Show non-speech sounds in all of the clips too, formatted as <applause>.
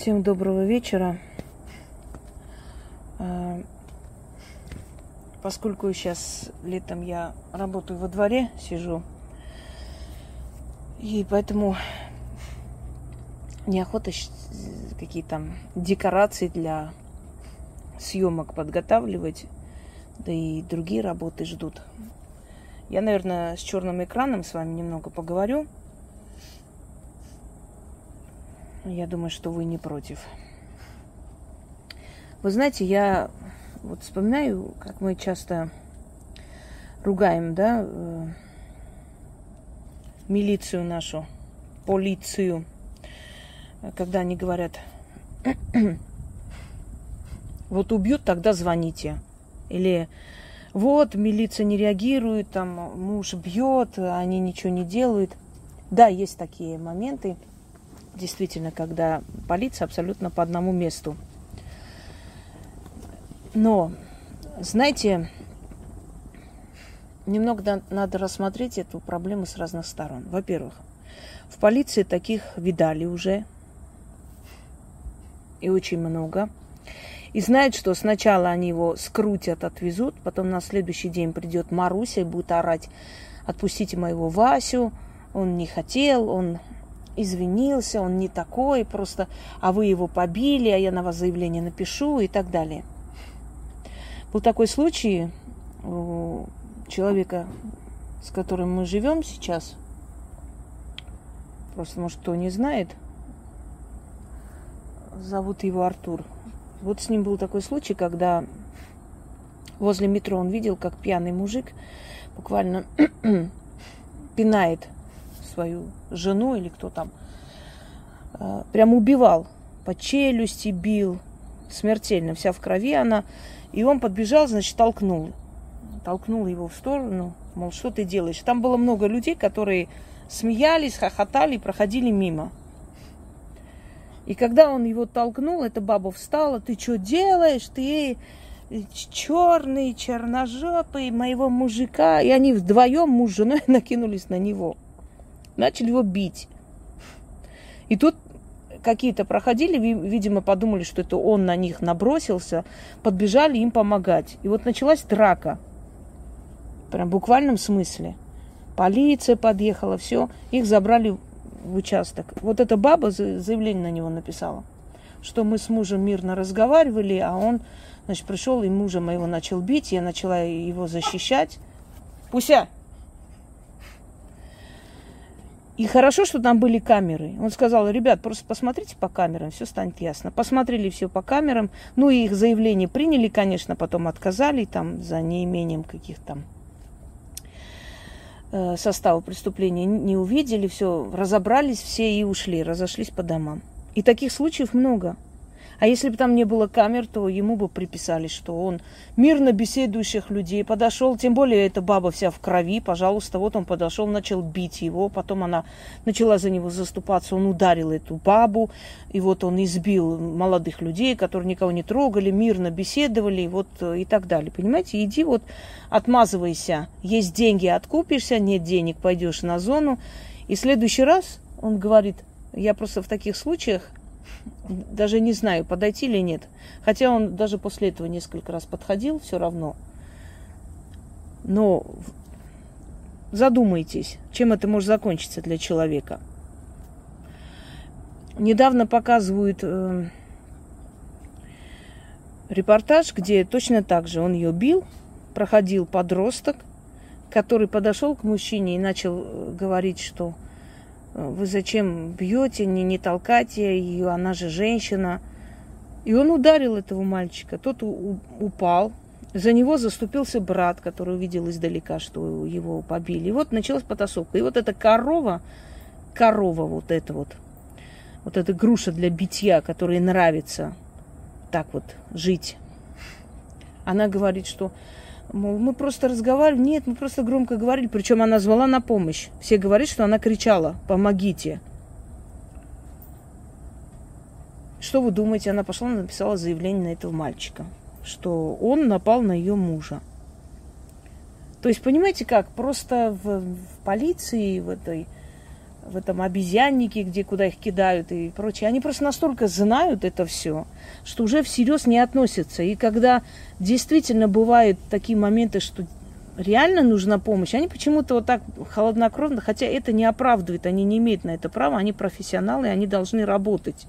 Всем доброго вечера. А, поскольку сейчас летом я работаю во дворе, сижу, и поэтому неохота какие-то декорации для съемок подготавливать, да и другие работы ждут. Я, наверное, с черным экраном с вами немного поговорю. Я думаю, что вы не против. Вы знаете, я вот вспоминаю, как мы часто ругаем, да, э, милицию нашу, полицию, когда они говорят, <coughs> вот убьют, тогда звоните. Или вот, милиция не реагирует, там муж бьет, они ничего не делают. Да, есть такие моменты – действительно, когда полиция абсолютно по одному месту. Но, знаете, немного надо рассмотреть эту проблему с разных сторон. Во-первых, в полиции таких видали уже, и очень много. И знают, что сначала они его скрутят, отвезут, потом на следующий день придет Маруся и будет орать, отпустите моего Васю, он не хотел, он извинился, он не такой, просто, а вы его побили, а я на вас заявление напишу и так далее. Был такой случай у человека, с которым мы живем сейчас, просто, может, кто не знает, зовут его Артур. Вот с ним был такой случай, когда возле метро он видел, как пьяный мужик буквально <clears throat> пинает свою жену или кто там, э, прям убивал, по челюсти бил, смертельно, вся в крови она. И он подбежал, значит, толкнул. Толкнул его в сторону, мол, что ты делаешь? Там было много людей, которые смеялись, хохотали проходили мимо. И когда он его толкнул, эта баба встала, ты что делаешь? Ты черный, черножопый моего мужика. И они вдвоем, муж с женой, <laughs> накинулись на него начали его бить. И тут какие-то проходили, видимо, подумали, что это он на них набросился, подбежали им помогать. И вот началась драка. Прям в буквальном смысле. Полиция подъехала, все, их забрали в участок. Вот эта баба заявление на него написала, что мы с мужем мирно разговаривали, а он, значит, пришел и мужа моего начал бить, я начала его защищать. Пуся, и хорошо, что там были камеры. Он сказал, ребят, просто посмотрите по камерам, все станет ясно. Посмотрели все по камерам. Ну и их заявление приняли, конечно, потом отказали там за неимением каких-то там э, состава преступления. Не увидели, все, разобрались все и ушли, разошлись по домам. И таких случаев много. А если бы там не было камер, то ему бы приписали, что он мирно беседующих людей подошел, тем более эта баба вся в крови, пожалуйста, вот он подошел, начал бить его, потом она начала за него заступаться, он ударил эту бабу, и вот он избил молодых людей, которые никого не трогали, мирно беседовали, и вот э, и так далее. Понимаете, иди вот отмазывайся, есть деньги, откупишься, нет денег, пойдешь на зону, и в следующий раз он говорит, я просто в таких случаях даже не знаю, подойти или нет. Хотя он даже после этого несколько раз подходил, все равно. Но задумайтесь, чем это может закончиться для человека. Недавно показывают э, репортаж, где точно так же он ее бил, проходил подросток, который подошел к мужчине и начал э, говорить, что вы зачем бьете, не, не толкайте ее, она же женщина. И он ударил этого мальчика, тот у, упал, за него заступился брат, который увидел издалека, что его побили. И вот началась потасовка. И вот эта корова, корова вот эта вот, вот эта груша для битья, которой нравится так вот жить, она говорит, что Мол, мы просто разговаривали. Нет, мы просто громко говорили. Причем она звала на помощь. Все говорят, что она кричала, помогите. Что вы думаете? Она пошла написала заявление на этого мальчика, что он напал на ее мужа. То есть, понимаете как, просто в, в полиции, в этой в этом обезьяннике, где куда их кидают и прочее. Они просто настолько знают это все, что уже всерьез не относятся. И когда действительно бывают такие моменты, что реально нужна помощь, они почему-то вот так холоднокровно, хотя это не оправдывает, они не имеют на это права, они профессионалы, они должны работать.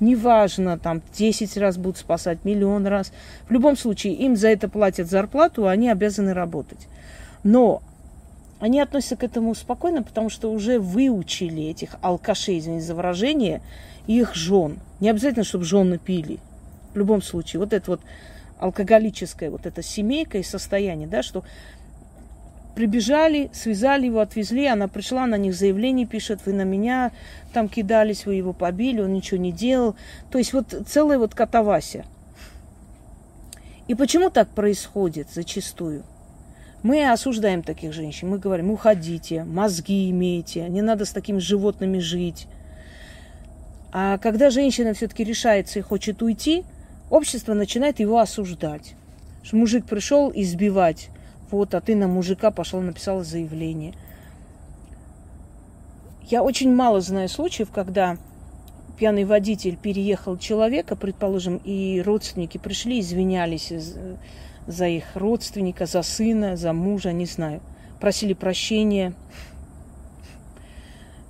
Неважно, там 10 раз будут спасать, миллион раз. В любом случае, им за это платят зарплату, они обязаны работать. Но они относятся к этому спокойно, потому что уже выучили этих алкашей, извините за выражение, их жен. Не обязательно, чтобы жены пили. В любом случае, вот это вот алкоголическое, вот эта семейка и состояние, да, что прибежали, связали его, отвезли, она пришла, на них заявление пишет, вы на меня там кидались, вы его побили, он ничего не делал. То есть вот целая вот катавася. И почему так происходит зачастую? Мы осуждаем таких женщин, мы говорим, уходите, мозги имейте, не надо с такими животными жить. А когда женщина все-таки решается и хочет уйти, общество начинает его осуждать. Что мужик пришел избивать, вот, а ты на мужика пошла, написала заявление. Я очень мало знаю случаев, когда пьяный водитель переехал человека, предположим, и родственники пришли, извинялись за их родственника, за сына, за мужа, не знаю. Просили прощения,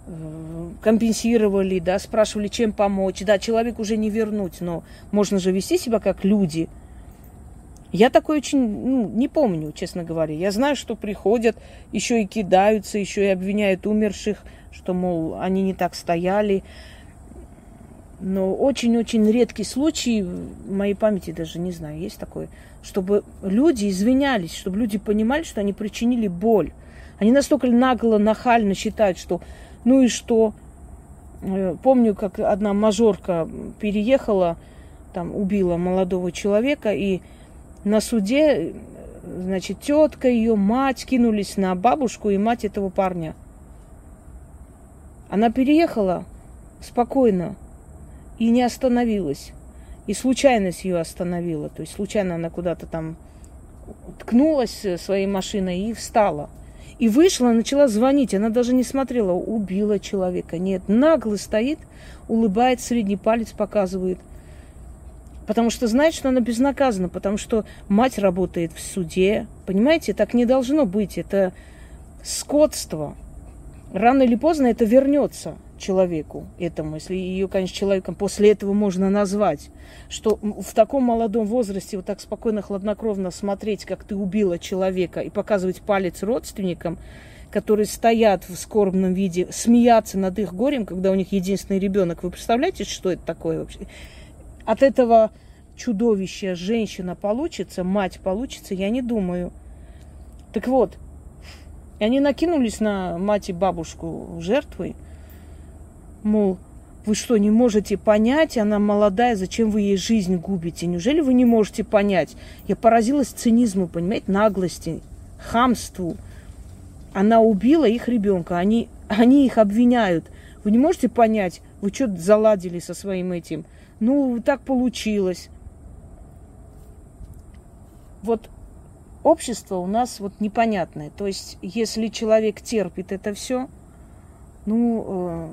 э, компенсировали, да, спрашивали, чем помочь. Да, человек уже не вернуть, но можно же вести себя как люди – я такой очень ну, не помню, честно говоря. Я знаю, что приходят, еще и кидаются, еще и обвиняют умерших, что, мол, они не так стояли. Но очень-очень редкий случай, в моей памяти даже не знаю, есть такое, чтобы люди извинялись, чтобы люди понимали, что они причинили боль. Они настолько нагло, нахально считают, что ну и что. Э, помню, как одна мажорка переехала, там убила молодого человека, и на суде, значит, тетка, ее мать кинулись на бабушку и мать этого парня. Она переехала спокойно и не остановилась. И случайность ее остановила. То есть случайно она куда-то там ткнулась своей машиной и встала. И вышла, начала звонить. Она даже не смотрела, убила человека. Нет, нагло стоит, улыбает, средний палец показывает – Потому что знает, что она безнаказана, потому что мать работает в суде. Понимаете, так не должно быть. Это скотство. Рано или поздно это вернется человеку этому, если ее, конечно, человеком после этого можно назвать, что в таком молодом возрасте вот так спокойно, хладнокровно смотреть, как ты убила человека и показывать палец родственникам, которые стоят в скорбном виде, смеяться над их горем, когда у них единственный ребенок. Вы представляете, что это такое вообще? от этого чудовища женщина получится, мать получится, я не думаю. Так вот, и они накинулись на мать и бабушку жертвой, мол, вы что, не можете понять, она молодая, зачем вы ей жизнь губите? Неужели вы не можете понять? Я поразилась цинизму, понимаете, наглости, хамству. Она убила их ребенка, они, они их обвиняют. Вы не можете понять, вы что заладили со своим этим? Ну, так получилось. Вот общество у нас вот непонятное. То есть, если человек терпит это все, ну, э,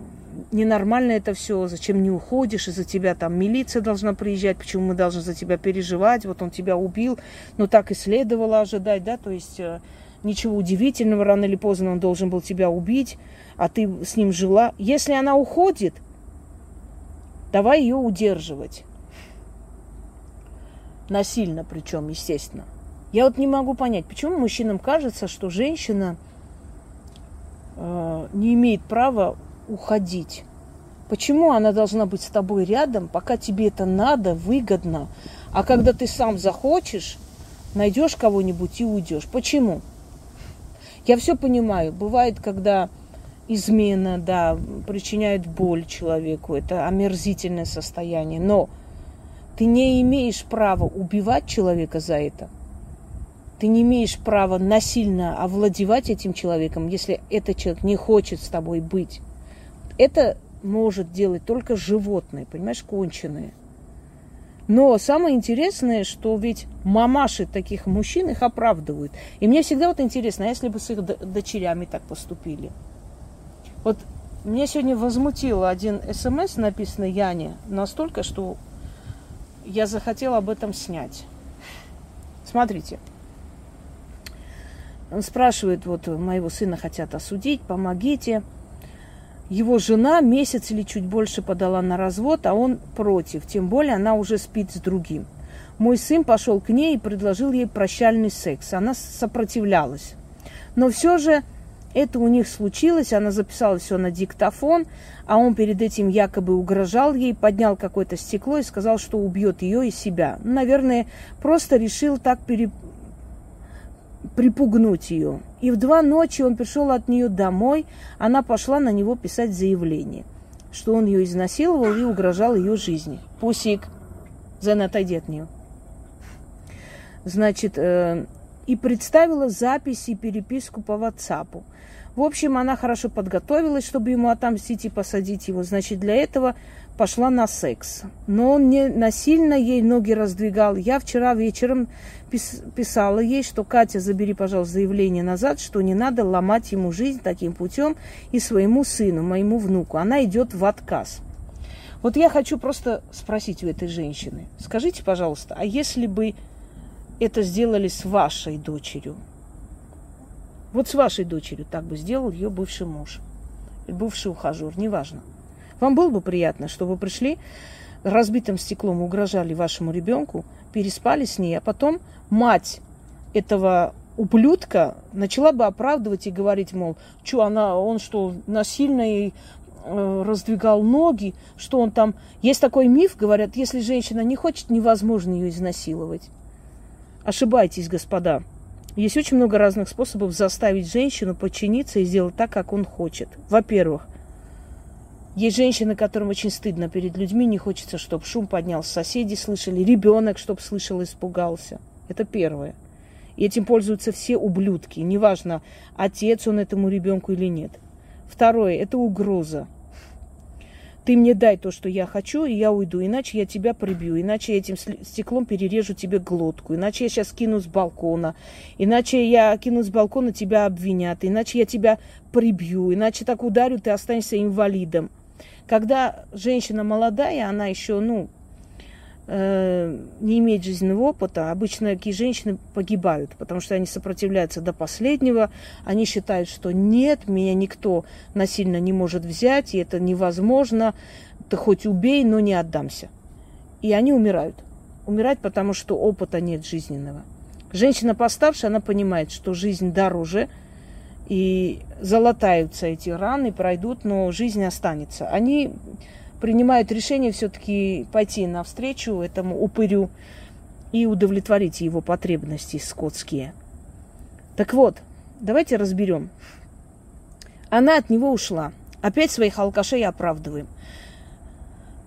ненормально это все, зачем не уходишь, из-за тебя там милиция должна приезжать, почему мы должны за тебя переживать, вот он тебя убил, но так и следовало ожидать, да, то есть э, ничего удивительного, рано или поздно он должен был тебя убить, а ты с ним жила. Если она уходит, давай ее удерживать. Насильно причем, естественно. Я вот не могу понять, почему мужчинам кажется, что женщина не имеет права уходить. Почему она должна быть с тобой рядом, пока тебе это надо, выгодно, а когда ты сам захочешь, найдешь кого-нибудь и уйдешь? Почему? Я все понимаю. Бывает, когда измена, да, причиняет боль человеку, это омерзительное состояние, но ты не имеешь права убивать человека за это. Ты не имеешь права насильно овладевать этим человеком, если этот человек не хочет с тобой быть. Это может делать только животные, понимаешь, конченые. Но самое интересное, что ведь мамаши таких мужчин их оправдывают. И мне всегда вот интересно, а если бы с их дочерями так поступили – вот Меня сегодня возмутил один смс, написанный Яне, настолько, что я захотела об этом снять. Смотрите. Он спрашивает, вот моего сына хотят осудить, помогите. Его жена месяц или чуть больше подала на развод, а он против. Тем более она уже спит с другим. Мой сын пошел к ней и предложил ей прощальный секс. Она сопротивлялась. Но все же это у них случилось, она записала все на диктофон, а он перед этим якобы угрожал ей, поднял какое-то стекло и сказал, что убьет ее и себя. Наверное, просто решил так пере... припугнуть ее. И в два ночи он пришел от нее домой, она пошла на него писать заявление, что он ее изнасиловал и угрожал ее жизни. Пусик, Зен, отойди от нее. Значит, э, и представила записи и переписку по WhatsApp. В общем, она хорошо подготовилась, чтобы ему отомстить и посадить его. Значит, для этого пошла на секс. Но он не насильно ей ноги раздвигал. Я вчера вечером писала ей, что Катя, забери, пожалуйста, заявление назад, что не надо ломать ему жизнь таким путем и своему сыну, моему внуку. Она идет в отказ. Вот я хочу просто спросить у этой женщины. Скажите, пожалуйста, а если бы это сделали с вашей дочерью, вот с вашей дочерью так бы сделал ее бывший муж. Бывший ухажер, неважно. Вам было бы приятно, что вы пришли, разбитым стеклом угрожали вашему ребенку, переспали с ней, а потом мать этого ублюдка начала бы оправдывать и говорить, мол, что она, он что, насильно ей э, раздвигал ноги, что он там... Есть такой миф, говорят, если женщина не хочет, невозможно ее изнасиловать. Ошибайтесь, господа. Есть очень много разных способов заставить женщину подчиниться и сделать так, как он хочет. Во-первых, есть женщины, которым очень стыдно перед людьми, не хочется, чтобы шум поднялся, соседи слышали, ребенок, чтобы слышал, испугался. Это первое. И этим пользуются все ублюдки, неважно, отец он этому ребенку или нет. Второе, это угроза. Ты мне дай то, что я хочу, и я уйду. Иначе я тебя прибью. Иначе я этим стеклом перережу тебе глотку. Иначе я сейчас кину с балкона. Иначе я кину с балкона, тебя обвинят. Иначе я тебя прибью. Иначе так ударю, ты останешься инвалидом. Когда женщина молодая, она еще, ну, Э, не имеет жизненного опыта, обычно такие женщины погибают, потому что они сопротивляются до последнего, они считают, что нет, меня никто насильно не может взять, и это невозможно, ты хоть убей, но не отдамся. И они умирают. Умирают, потому что опыта нет жизненного. Женщина поставшая, она понимает, что жизнь дороже, и залатаются эти раны, пройдут, но жизнь останется. Они принимают решение все-таки пойти навстречу этому упырю и удовлетворить его потребности скотские. Так вот, давайте разберем. Она от него ушла. Опять своих алкашей оправдываем.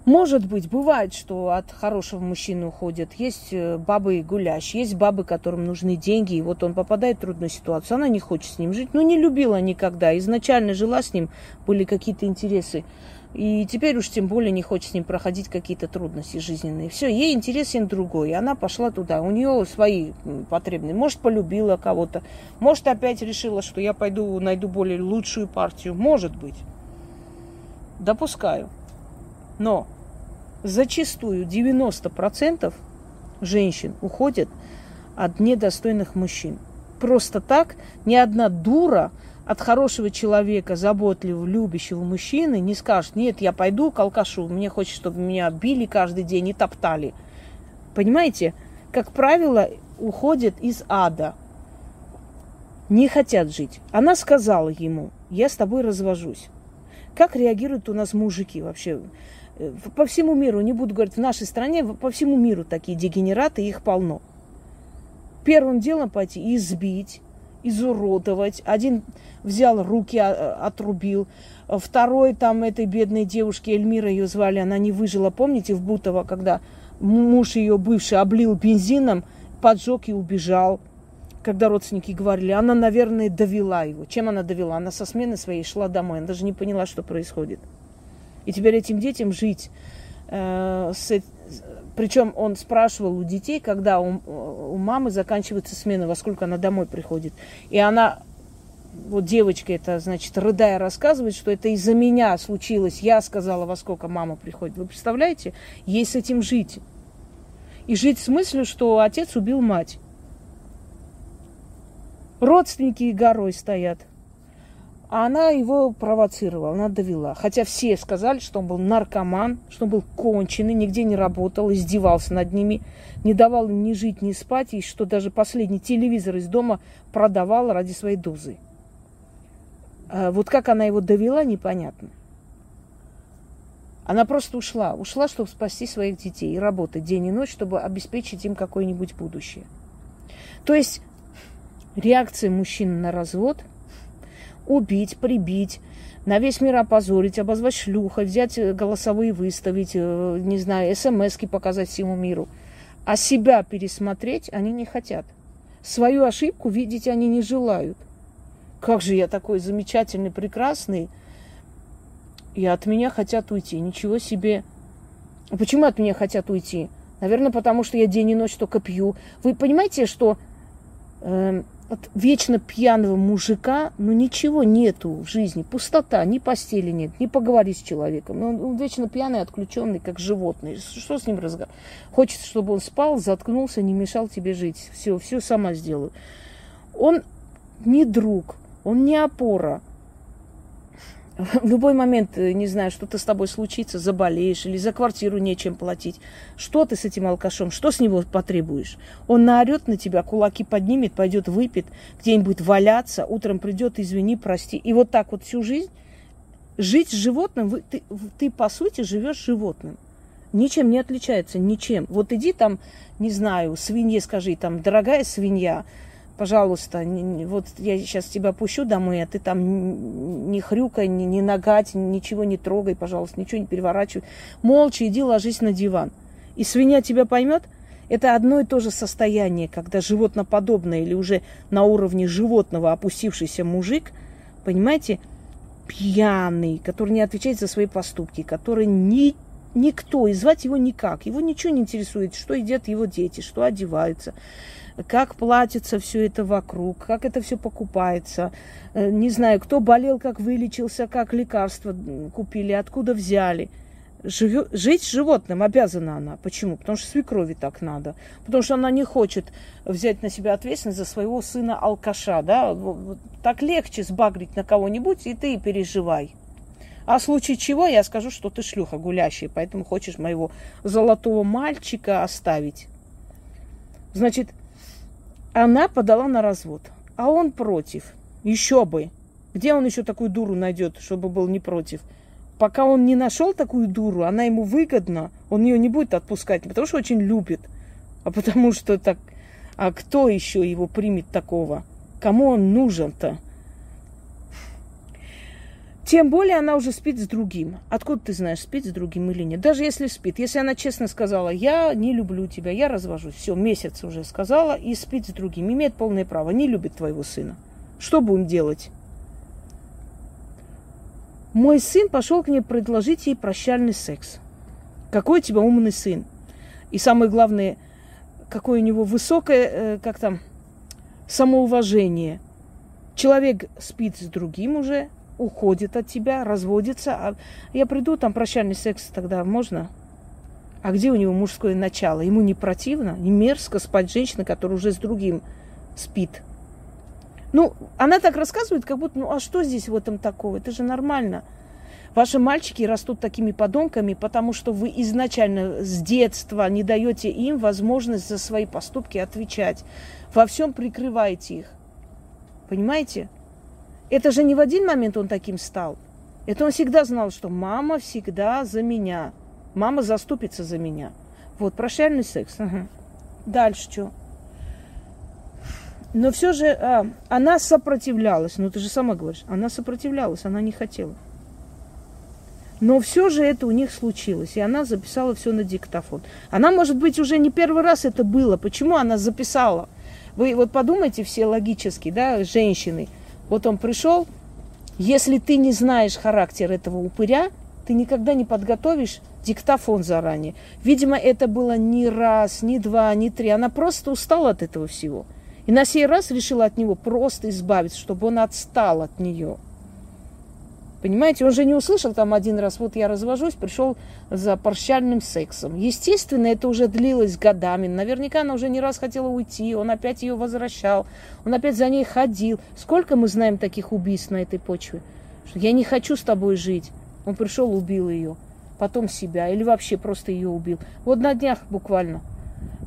Может быть, бывает, что от хорошего мужчины уходят. Есть э, бабы гулящие, есть бабы, которым нужны деньги, и вот он попадает в трудную ситуацию. Она не хочет с ним жить, но не любила никогда. Изначально жила с ним, были какие-то интересы. И теперь уж тем более не хочет с ним проходить какие-то трудности жизненные. Все, ей интересен другой. И она пошла туда. У нее свои потребные. Может, полюбила кого-то. Может, опять решила, что я пойду найду более лучшую партию. Может быть. Допускаю. Но зачастую 90% женщин уходят от недостойных мужчин. Просто так ни одна дура – от хорошего человека, заботливого, любящего мужчины не скажет, нет, я пойду к алкашу, мне хочется, чтобы меня били каждый день и топтали. Понимаете? Как правило, уходят из ада. Не хотят жить. Она сказала ему, я с тобой развожусь. Как реагируют у нас мужики вообще? По всему миру, не буду говорить, в нашей стране, по всему миру такие дегенераты, их полно. Первым делом пойти избить, изуродовать. Один взял руки, а, отрубил. Второй там этой бедной девушке, Эльмира ее звали, она не выжила. Помните, в Бутово, когда муж ее бывший облил бензином, поджег и убежал. Когда родственники говорили, она, наверное, довела его. Чем она довела? Она со смены своей шла домой. Она даже не поняла, что происходит. И теперь этим детям жить э, с, причем он спрашивал у детей, когда у, у мамы заканчивается смена, во сколько она домой приходит. И она вот девочка это, значит, рыдая рассказывает, что это из-за меня случилось. Я сказала, во сколько мама приходит. Вы представляете? Ей с этим жить. И жить с мыслью, что отец убил мать. Родственники горой стоят. А она его провоцировала, она довела. Хотя все сказали, что он был наркоман, что он был конченый, нигде не работал, издевался над ними, не давал им ни жить, ни спать, и что даже последний телевизор из дома продавал ради своей дозы. А вот как она его довела, непонятно. Она просто ушла. Ушла, чтобы спасти своих детей и работать день и ночь, чтобы обеспечить им какое-нибудь будущее. То есть реакция мужчины на развод – убить, прибить, на весь мир опозорить, обозвать шлюхой, взять э, голосовые выставить, э, не знаю, смс показать всему миру. А себя пересмотреть они не хотят. Свою ошибку видеть они не желают. Как же я такой замечательный, прекрасный, и от меня хотят уйти. Ничего себе. А почему от меня хотят уйти? Наверное, потому что я день и ночь только пью. Вы понимаете, что э, от вечно пьяного мужика, ну ничего нету в жизни, пустота, ни постели нет, ни поговорить с человеком. Ну, он вечно пьяный, отключенный, как животный. Что с ним разговаривать? Хочется, чтобы он спал, заткнулся, не мешал тебе жить. Все, все сама сделаю. Он не друг, он не опора в любой момент, э, не знаю, что-то с тобой случится, заболеешь или за квартиру нечем платить. Что ты с этим алкашом, что с него потребуешь? Он наорет на тебя, кулаки поднимет, пойдет выпит, где-нибудь валяться, утром придет, извини, прости. И вот так вот всю жизнь жить с животным, ты, ты по сути живешь животным. Ничем не отличается, ничем. Вот иди там, не знаю, свинье скажи, там, дорогая свинья, пожалуйста, вот я сейчас тебя пущу домой, а ты там не хрюкай, не, не нагать, ничего не трогай, пожалуйста, ничего не переворачивай. Молча иди ложись на диван. И свинья тебя поймет, это одно и то же состояние, когда животноподобное или уже на уровне животного опустившийся мужик, понимаете, пьяный, который не отвечает за свои поступки, который ни, никто, и звать его никак, его ничего не интересует, что едят его дети, что одеваются, как платится все это вокруг, как это все покупается. Э, не знаю, кто болел, как вылечился, как лекарства купили, откуда взяли. Живет, жить с животным обязана она. Почему? Потому что свекрови так надо. Потому что она не хочет взять на себя ответственность за своего сына алкаша. Да? Так легче сбагрить на кого-нибудь, и ты переживай. А в случае чего я скажу, что ты шлюха гулящая, поэтому хочешь моего золотого мальчика оставить. Значит, она подала на развод, а он против. Еще бы. Где он еще такую дуру найдет, чтобы был не против? Пока он не нашел такую дуру, она ему выгодна, он ее не будет отпускать, не потому что очень любит, а потому что так... А кто еще его примет такого? Кому он нужен-то? Тем более она уже спит с другим. Откуда ты знаешь, спит с другим или нет? Даже если спит. Если она честно сказала, я не люблю тебя, я развожусь. Все, месяц уже сказала и спит с другим. Имеет полное право, не любит твоего сына. Что будем делать? Мой сын пошел к ней предложить ей прощальный секс. Какой у тебя умный сын. И самое главное, какое у него высокое, э, как там, самоуважение. Человек спит с другим уже, уходит от тебя, разводится. А я приду, там прощальный секс тогда можно? А где у него мужское начало? Ему не противно, не мерзко спать женщина, которая уже с другим спит. Ну, она так рассказывает, как будто, ну а что здесь в этом такого? Это же нормально. Ваши мальчики растут такими подонками, потому что вы изначально с детства не даете им возможность за свои поступки отвечать. Во всем прикрываете их. Понимаете? Это же не в один момент он таким стал. Это он всегда знал, что мама всегда за меня. Мама заступится за меня. Вот, прощальный секс. Ага. Дальше что? Но все же а, она сопротивлялась. Ну, ты же сама говоришь. Она сопротивлялась, она не хотела. Но все же это у них случилось. И она записала все на диктофон. Она, может быть, уже не первый раз это было. Почему она записала? Вы вот подумайте все логически, да, женщины – вот он пришел, если ты не знаешь характер этого упыря, ты никогда не подготовишь диктофон заранее. Видимо, это было не раз, не два, не три. Она просто устала от этого всего. И на сей раз решила от него просто избавиться, чтобы он отстал от нее. Понимаете, он же не услышал там один раз, вот я развожусь, пришел за прощальным сексом. Естественно, это уже длилось годами. Наверняка она уже не раз хотела уйти, он опять ее возвращал, он опять за ней ходил. Сколько мы знаем таких убийств на этой почве? Что я не хочу с тобой жить. Он пришел, убил ее, потом себя, или вообще просто ее убил. Вот на днях буквально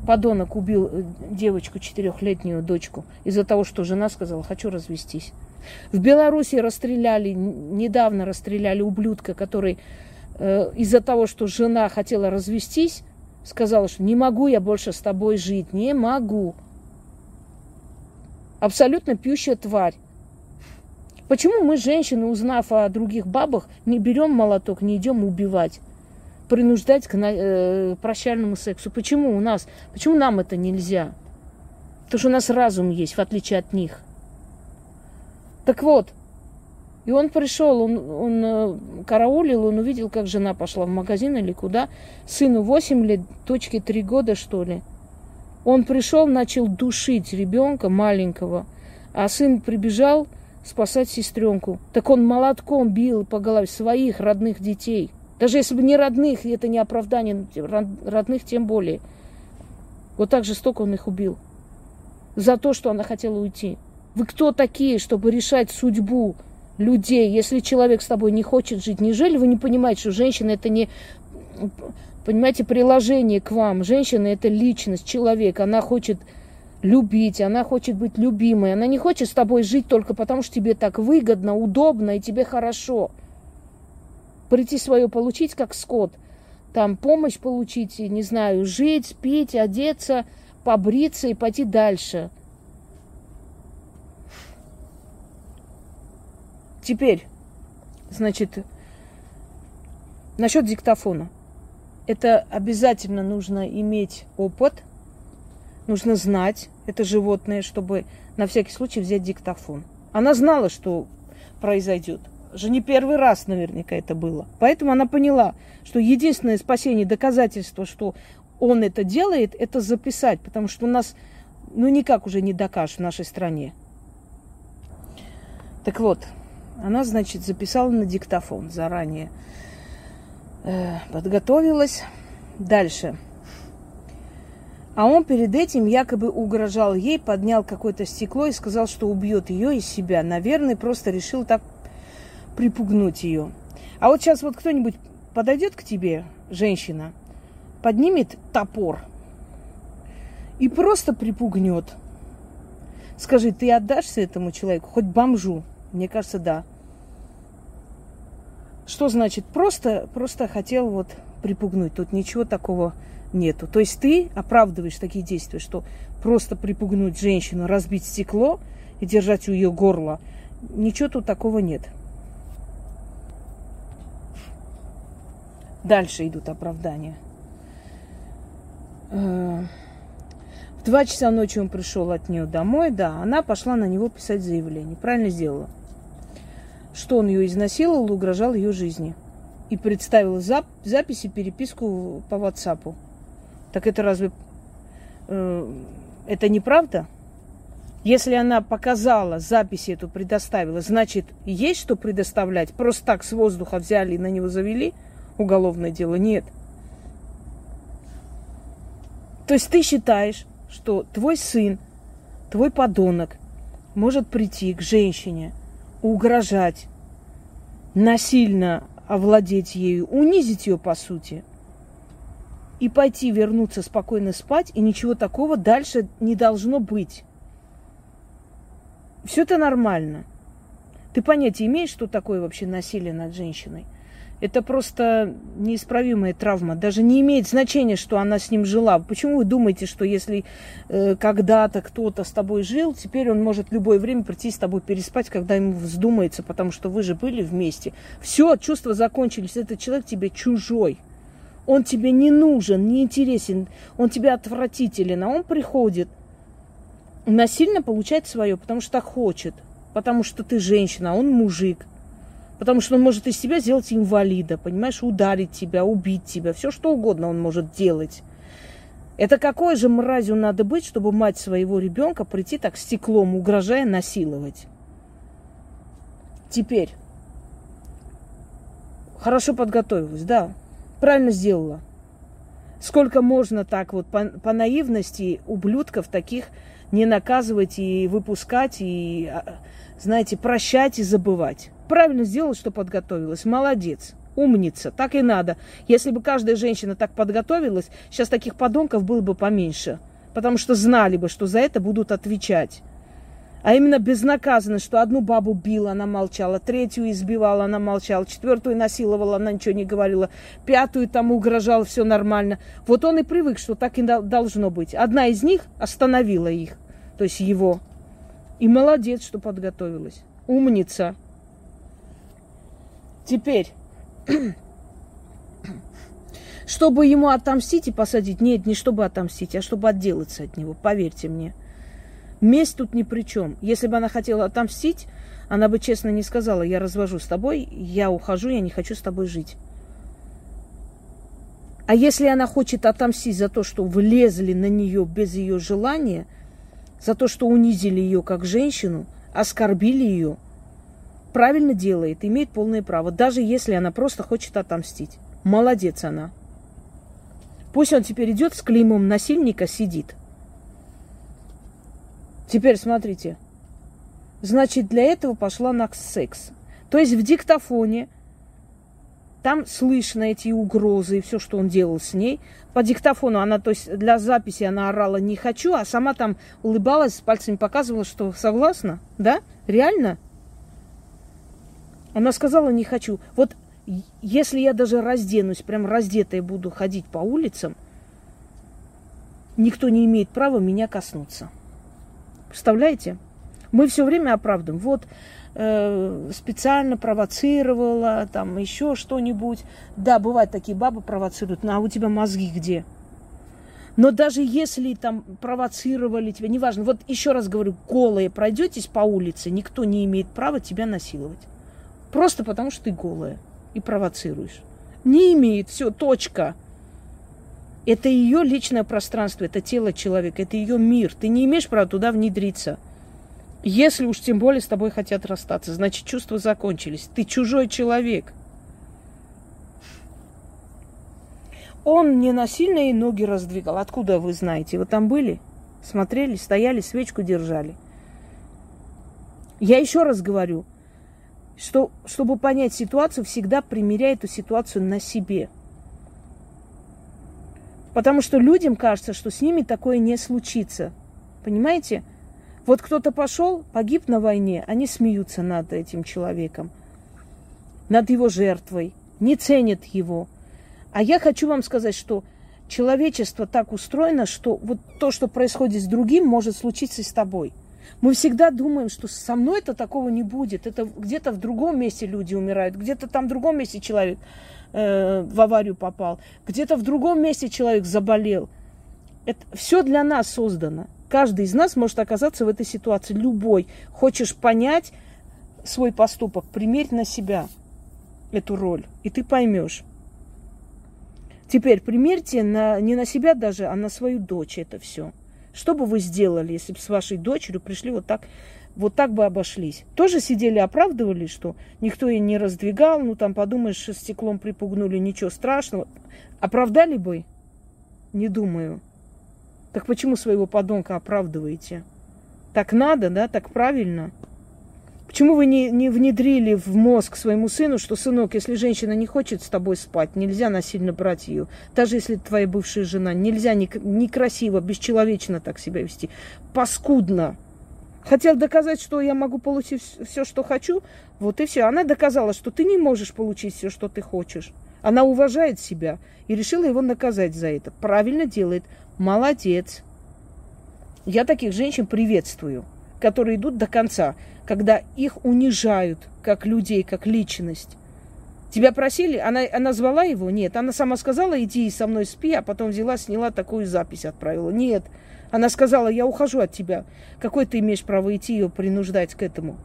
подонок убил э, девочку, четырехлетнюю дочку, из-за того, что жена сказала, хочу развестись. В Беларуси расстреляли, недавно расстреляли ублюдка, который э, из-за того, что жена хотела развестись, сказала, что не могу я больше с тобой жить, не могу. Абсолютно пьющая тварь. Почему мы, женщины, узнав о других бабах, не берем молоток, не идем убивать, принуждать к э, прощальному сексу? Почему у нас? Почему нам это нельзя? Потому что у нас разум есть, в отличие от них. Так вот, и он пришел, он, он э, караулил, он увидел, как жена пошла в магазин или куда. Сыну 8 лет, дочке 3 года, что ли. Он пришел, начал душить ребенка маленького, а сын прибежал спасать сестренку. Так он молотком бил по голове своих родных детей. Даже если бы не родных, это не оправдание, родных тем более. Вот так жестоко он их убил. За то, что она хотела уйти. Вы кто такие, чтобы решать судьбу людей? Если человек с тобой не хочет жить, неужели вы не понимаете, что женщина это не, понимаете, приложение к вам? Женщина это личность, человек, она хочет любить, она хочет быть любимой, она не хочет с тобой жить только потому, что тебе так выгодно, удобно и тебе хорошо. Прийти свое получить, как скот, там помощь получить, не знаю, жить, пить, одеться, побриться и пойти дальше – Теперь, значит, насчет диктофона. Это обязательно нужно иметь опыт, нужно знать это животное, чтобы на всякий случай взять диктофон. Она знала, что произойдет. Же не первый раз наверняка это было. Поэтому она поняла, что единственное спасение, доказательство, что он это делает, это записать. Потому что у нас, ну, никак уже не докажешь в нашей стране. Так вот, она, значит, записала на диктофон заранее. Э, подготовилась. Дальше. А он перед этим якобы угрожал ей, поднял какое-то стекло и сказал, что убьет ее и себя. Наверное, просто решил так припугнуть ее. А вот сейчас вот кто-нибудь подойдет к тебе, женщина, поднимет топор и просто припугнет. Скажи, ты отдашься этому человеку, хоть бомжу? Мне кажется, да. Что значит? Просто, просто хотел вот припугнуть. Тут ничего такого нету. То есть ты оправдываешь такие действия, что просто припугнуть женщину, разбить стекло и держать у ее горла. Ничего тут такого нет. Дальше идут оправдания. Э, в два часа ночи он пришел от нее домой, да, она пошла на него писать заявление. Правильно сделала что он ее изнасиловал и угрожал ее жизни. И представила зап- записи, переписку по WhatsApp. Так это разве э, это неправда? Если она показала, записи эту предоставила, значит, есть что предоставлять. Просто так с воздуха взяли и на него завели уголовное дело? Нет. То есть ты считаешь, что твой сын, твой подонок может прийти к женщине, угрожать, насильно овладеть ею, унизить ее по сути, и пойти вернуться спокойно спать, и ничего такого дальше не должно быть. Все это нормально. Ты понятия имеешь, что такое вообще насилие над женщиной? Это просто неисправимая травма. Даже не имеет значения, что она с ним жила. Почему вы думаете, что если э, когда-то кто-то с тобой жил, теперь он может любое время прийти с тобой переспать, когда ему вздумается, потому что вы же были вместе. Все, чувства закончились. Этот человек тебе чужой. Он тебе не нужен, не интересен, он тебе отвратителен, а он приходит, насильно получает свое, потому что хочет, потому что ты женщина, а он мужик – Потому что он может из себя сделать инвалида, понимаешь, ударить тебя, убить тебя, все что угодно он может делать. Это какой же мразью надо быть, чтобы мать своего ребенка прийти так стеклом, угрожая насиловать? Теперь. Хорошо подготовилась, да. Правильно сделала. Сколько можно так вот по, по наивности ублюдков таких не наказывать и выпускать, и, а, знаете, прощать и забывать. Правильно сделала, что подготовилась. Молодец. Умница. Так и надо. Если бы каждая женщина так подготовилась, сейчас таких подонков было бы поменьше. Потому что знали бы, что за это будут отвечать. А именно безнаказанность, что одну бабу била, она молчала, третью избивала, она молчала, четвертую насиловала, она ничего не говорила, пятую там угрожала, все нормально. Вот он и привык, что так и должно быть. Одна из них остановила их, то есть его. И молодец, что подготовилась. Умница. Теперь, <clears throat> чтобы ему отомстить и посадить, нет, не чтобы отомстить, а чтобы отделаться от него, поверьте мне. Месть тут ни при чем. Если бы она хотела отомстить, она бы честно не сказала, я развожу с тобой, я ухожу, я не хочу с тобой жить. А если она хочет отомстить за то, что влезли на нее без ее желания, за то, что унизили ее как женщину, оскорбили ее, правильно делает, имеет полное право, даже если она просто хочет отомстить. Молодец она. Пусть он теперь идет с клеймом насильника, сидит. Теперь смотрите. Значит, для этого пошла на секс. То есть в диктофоне там слышно эти угрозы и все, что он делал с ней. По диктофону она, то есть для записи она орала «не хочу», а сама там улыбалась, с пальцами показывала, что согласна. Да? Реально? Она сказала «не хочу». Вот если я даже разденусь, прям раздетая буду ходить по улицам, никто не имеет права меня коснуться. Представляете? Мы все время оправдываем. Вот э, специально провоцировала, там еще что-нибудь. Да, бывают такие бабы провоцируют, ну а у тебя мозги где? Но даже если там провоцировали тебя, неважно, вот еще раз говорю, голые пройдетесь по улице, никто не имеет права тебя насиловать. Просто потому, что ты голая и провоцируешь. Не имеет, все, точка. Это ее личное пространство, это тело человека, это ее мир. Ты не имеешь права туда внедриться. Если уж тем более с тобой хотят расстаться, значит чувства закончились. Ты чужой человек. Он не насильно ей ноги раздвигал. Откуда вы знаете? Вы там были? Смотрели, стояли, свечку держали. Я еще раз говорю, что, чтобы понять ситуацию, всегда примеряй эту ситуацию на себе – Потому что людям кажется, что с ними такое не случится. Понимаете? Вот кто-то пошел, погиб на войне, они смеются над этим человеком, над его жертвой, не ценят его. А я хочу вам сказать, что человечество так устроено, что вот то, что происходит с другим, может случиться и с тобой. Мы всегда думаем, что со мной это такого не будет. Это где-то в другом месте люди умирают, где-то там в другом месте человек э, в аварию попал, где-то в другом месте человек заболел. Это все для нас создано. Каждый из нас может оказаться в этой ситуации, любой. Хочешь понять свой поступок, примерь на себя эту роль, и ты поймешь. Теперь примерьте на, не на себя даже, а на свою дочь это все. Что бы вы сделали, если бы с вашей дочерью пришли вот так вот так бы обошлись. Тоже сидели, оправдывали, что никто ее не раздвигал, ну там подумаешь, стеклом припугнули, ничего страшного. Оправдали бы? Не думаю. Так почему своего подонка оправдываете? Так надо, да, так правильно. Почему вы не, не внедрили в мозг своему сыну, что, сынок, если женщина не хочет с тобой спать, нельзя насильно брать ее. Даже если твоя бывшая жена, нельзя некрасиво, бесчеловечно так себя вести. Паскудно. Хотел доказать, что я могу получить все, что хочу. Вот и все. Она доказала, что ты не можешь получить все, что ты хочешь. Она уважает себя и решила его наказать за это. Правильно делает. Молодец. Я таких женщин приветствую, которые идут до конца, когда их унижают как людей, как личность. Тебя просили, она, она звала его? Нет. Она сама сказала, иди со мной спи, а потом взяла, сняла такую запись, отправила. Нет. Она сказала, я ухожу от тебя. Какой ты имеешь право идти ее принуждать к этому?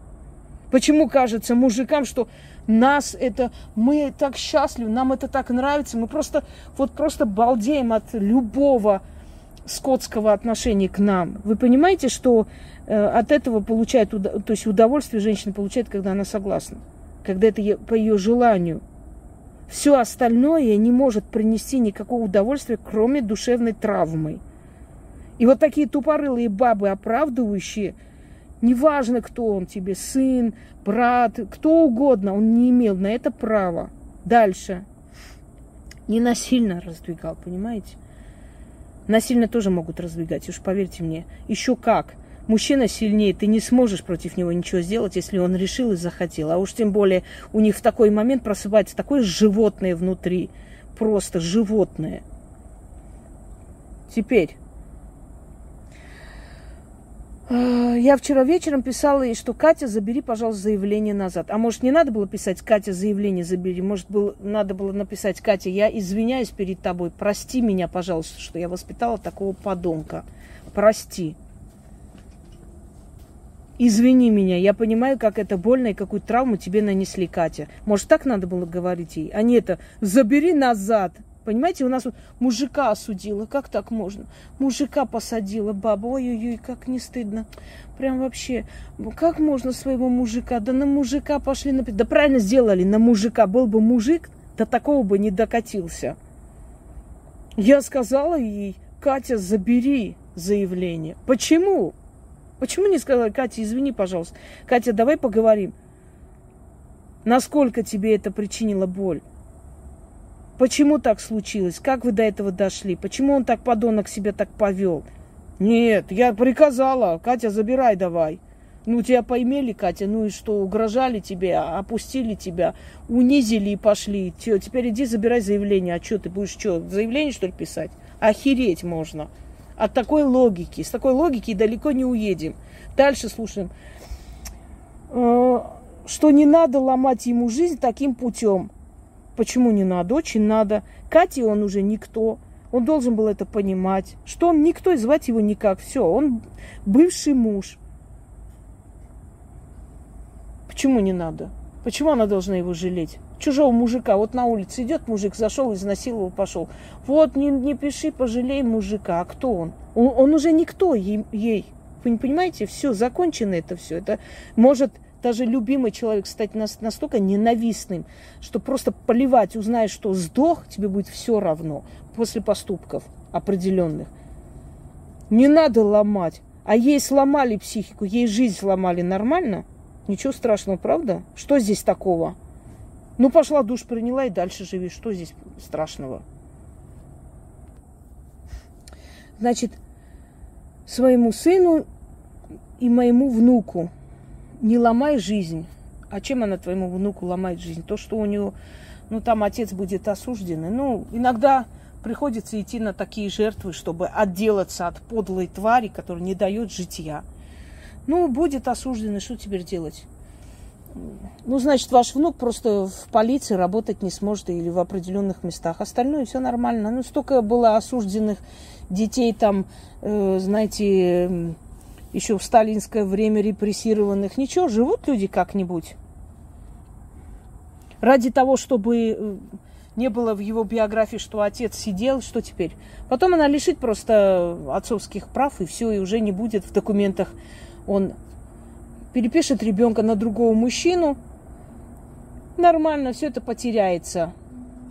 Почему кажется мужикам, что нас это, мы так счастливы, нам это так нравится, мы просто, вот просто балдеем от любого скотского отношения к нам. Вы понимаете, что э, от этого получает, то есть удовольствие женщина получает, когда она согласна, когда это по ее желанию. Все остальное не может принести никакого удовольствия, кроме душевной травмы. И вот такие тупорылые бабы, оправдывающие, неважно, кто он тебе, сын, брат, кто угодно, он не имел на это права. Дальше. Не насильно раздвигал, понимаете? Насильно тоже могут раздвигать, уж поверьте мне. Еще как. Мужчина сильнее, ты не сможешь против него ничего сделать, если он решил и захотел. А уж тем более у них в такой момент просыпается такое животное внутри. Просто животное. Теперь, я вчера вечером писала ей, что Катя, забери, пожалуйста, заявление назад. А может, не надо было писать Катя, заявление забери? Может, было, надо было написать Катя, я извиняюсь перед тобой, прости меня, пожалуйста, что я воспитала такого подонка. Прости. Извини меня, я понимаю, как это больно и какую травму тебе нанесли, Катя. Может, так надо было говорить ей, а не это «забери назад». Понимаете, у нас вот мужика осудила. Как так можно? Мужика посадила баба. Ой-ой-ой, как не стыдно. Прям вообще. Как можно своего мужика? Да на мужика пошли на... Да правильно сделали, на мужика. Был бы мужик, до такого бы не докатился. Я сказала ей, Катя, забери заявление. Почему? Почему не сказала, Катя, извини, пожалуйста. Катя, давай поговорим. Насколько тебе это причинило боль? Почему так случилось? Как вы до этого дошли? Почему он так, подонок, себя так повел? Нет, я приказала. Катя, забирай давай. Ну, тебя поимели, Катя, ну и что, угрожали тебе, опустили тебя, унизили и пошли. Теперь иди забирай заявление. А что, ты будешь что, заявление, что ли, писать? Охереть можно. От такой логики. С такой логики далеко не уедем. Дальше слушаем. Э, что не надо ломать ему жизнь таким путем. Почему не надо? Очень надо. Кате он уже никто. Он должен был это понимать. Что он никто, и звать его никак. Все, он бывший муж. Почему не надо? Почему она должна его жалеть? Чужого мужика. Вот на улице идет мужик, зашел, изнасиловал, пошел. Вот, не, не пиши, пожалей мужика. А кто он? Он, он уже никто ей, ей. Вы не понимаете? Все, закончено это все. Это может даже любимый человек стать настолько ненавистным, что просто поливать, узнаешь, что сдох, тебе будет все равно после поступков определенных. Не надо ломать. А ей сломали психику, ей жизнь сломали нормально. Ничего страшного, правда? Что здесь такого? Ну, пошла душ приняла и дальше живи. Что здесь страшного? Значит, своему сыну и моему внуку не ломай жизнь. А чем она твоему внуку ломает жизнь? То, что у него, ну, там отец будет осужденный. Ну, иногда приходится идти на такие жертвы, чтобы отделаться от подлой твари, которая не дает житья. Ну, будет осужденный, что теперь делать? Ну, значит, ваш внук просто в полиции работать не сможет или в определенных местах. Остальное все нормально. Ну, столько было осужденных детей там, э, знаете, еще в сталинское время репрессированных. Ничего, живут люди как-нибудь. Ради того, чтобы э, не было в его биографии, что отец сидел, что теперь? Потом она лишит просто отцовских прав, и все, и уже не будет в документах. Он перепишет ребенка на другого мужчину. Нормально, все это потеряется.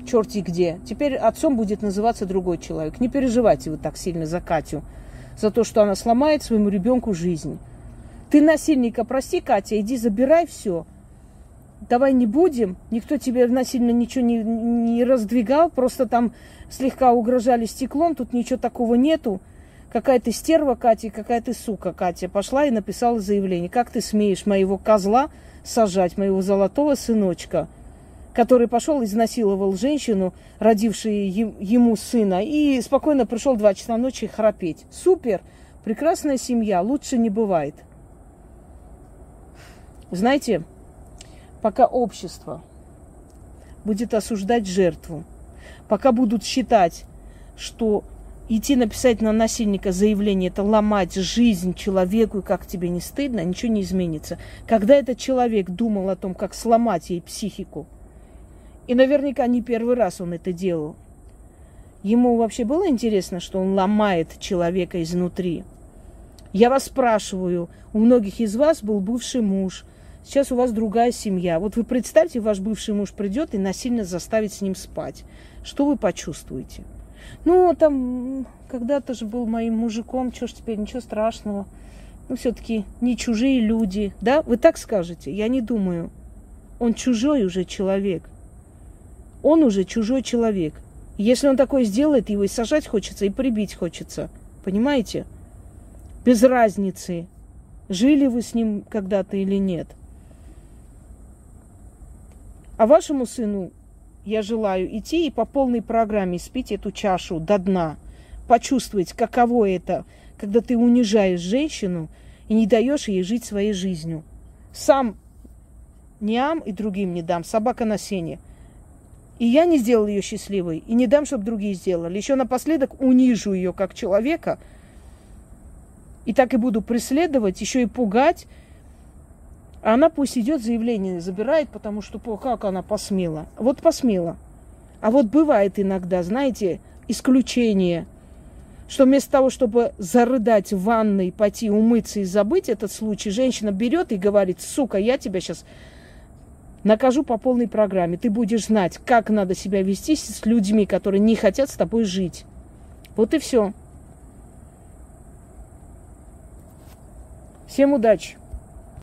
Черти где. Теперь отцом будет называться другой человек. Не переживайте вы так сильно за Катю за то, что она сломает своему ребенку жизнь. Ты насильника прости, Катя, иди забирай все. Давай не будем. Никто тебе насильно ничего не, не раздвигал, просто там слегка угрожали стеклом, тут ничего такого нету. Какая ты стерва, Катя, какая ты сука, Катя. Пошла и написала заявление. Как ты смеешь моего козла сажать, моего золотого сыночка? Который пошел, изнасиловал женщину, родившую ему сына, и спокойно пришел два часа ночи храпеть. Супер! Прекрасная семья, лучше не бывает. Знаете, пока общество будет осуждать жертву, пока будут считать, что идти написать на насильника заявление, это ломать жизнь человеку, и как тебе не стыдно, ничего не изменится. Когда этот человек думал о том, как сломать ей психику – и наверняка не первый раз он это делал. Ему вообще было интересно, что он ломает человека изнутри? Я вас спрашиваю, у многих из вас был бывший муж, сейчас у вас другая семья. Вот вы представьте, ваш бывший муж придет и насильно заставит с ним спать. Что вы почувствуете? Ну, там, когда-то же был моим мужиком, что ж теперь, ничего страшного. Ну, все-таки не чужие люди, да? Вы так скажете? Я не думаю. Он чужой уже человек. Он уже чужой человек. Если он такое сделает, его и сажать хочется, и прибить хочется. Понимаете? без разницы, жили вы с ним когда-то или нет. А вашему сыну я желаю идти и по полной программе спить эту чашу до дна, почувствовать, каково это, когда ты унижаешь женщину и не даешь ей жить своей жизнью. Сам не ам и другим не дам, собака на сене. И я не сделал ее счастливой, и не дам, чтобы другие сделали. Еще напоследок унижу ее как человека – и так и буду преследовать, еще и пугать. А она пусть идет, заявление забирает, потому что как она посмела. Вот посмела. А вот бывает иногда, знаете, исключение, что вместо того, чтобы зарыдать в ванной, пойти умыться и забыть этот случай, женщина берет и говорит, сука, я тебя сейчас накажу по полной программе. Ты будешь знать, как надо себя вести с людьми, которые не хотят с тобой жить. Вот и все. Всем удачи!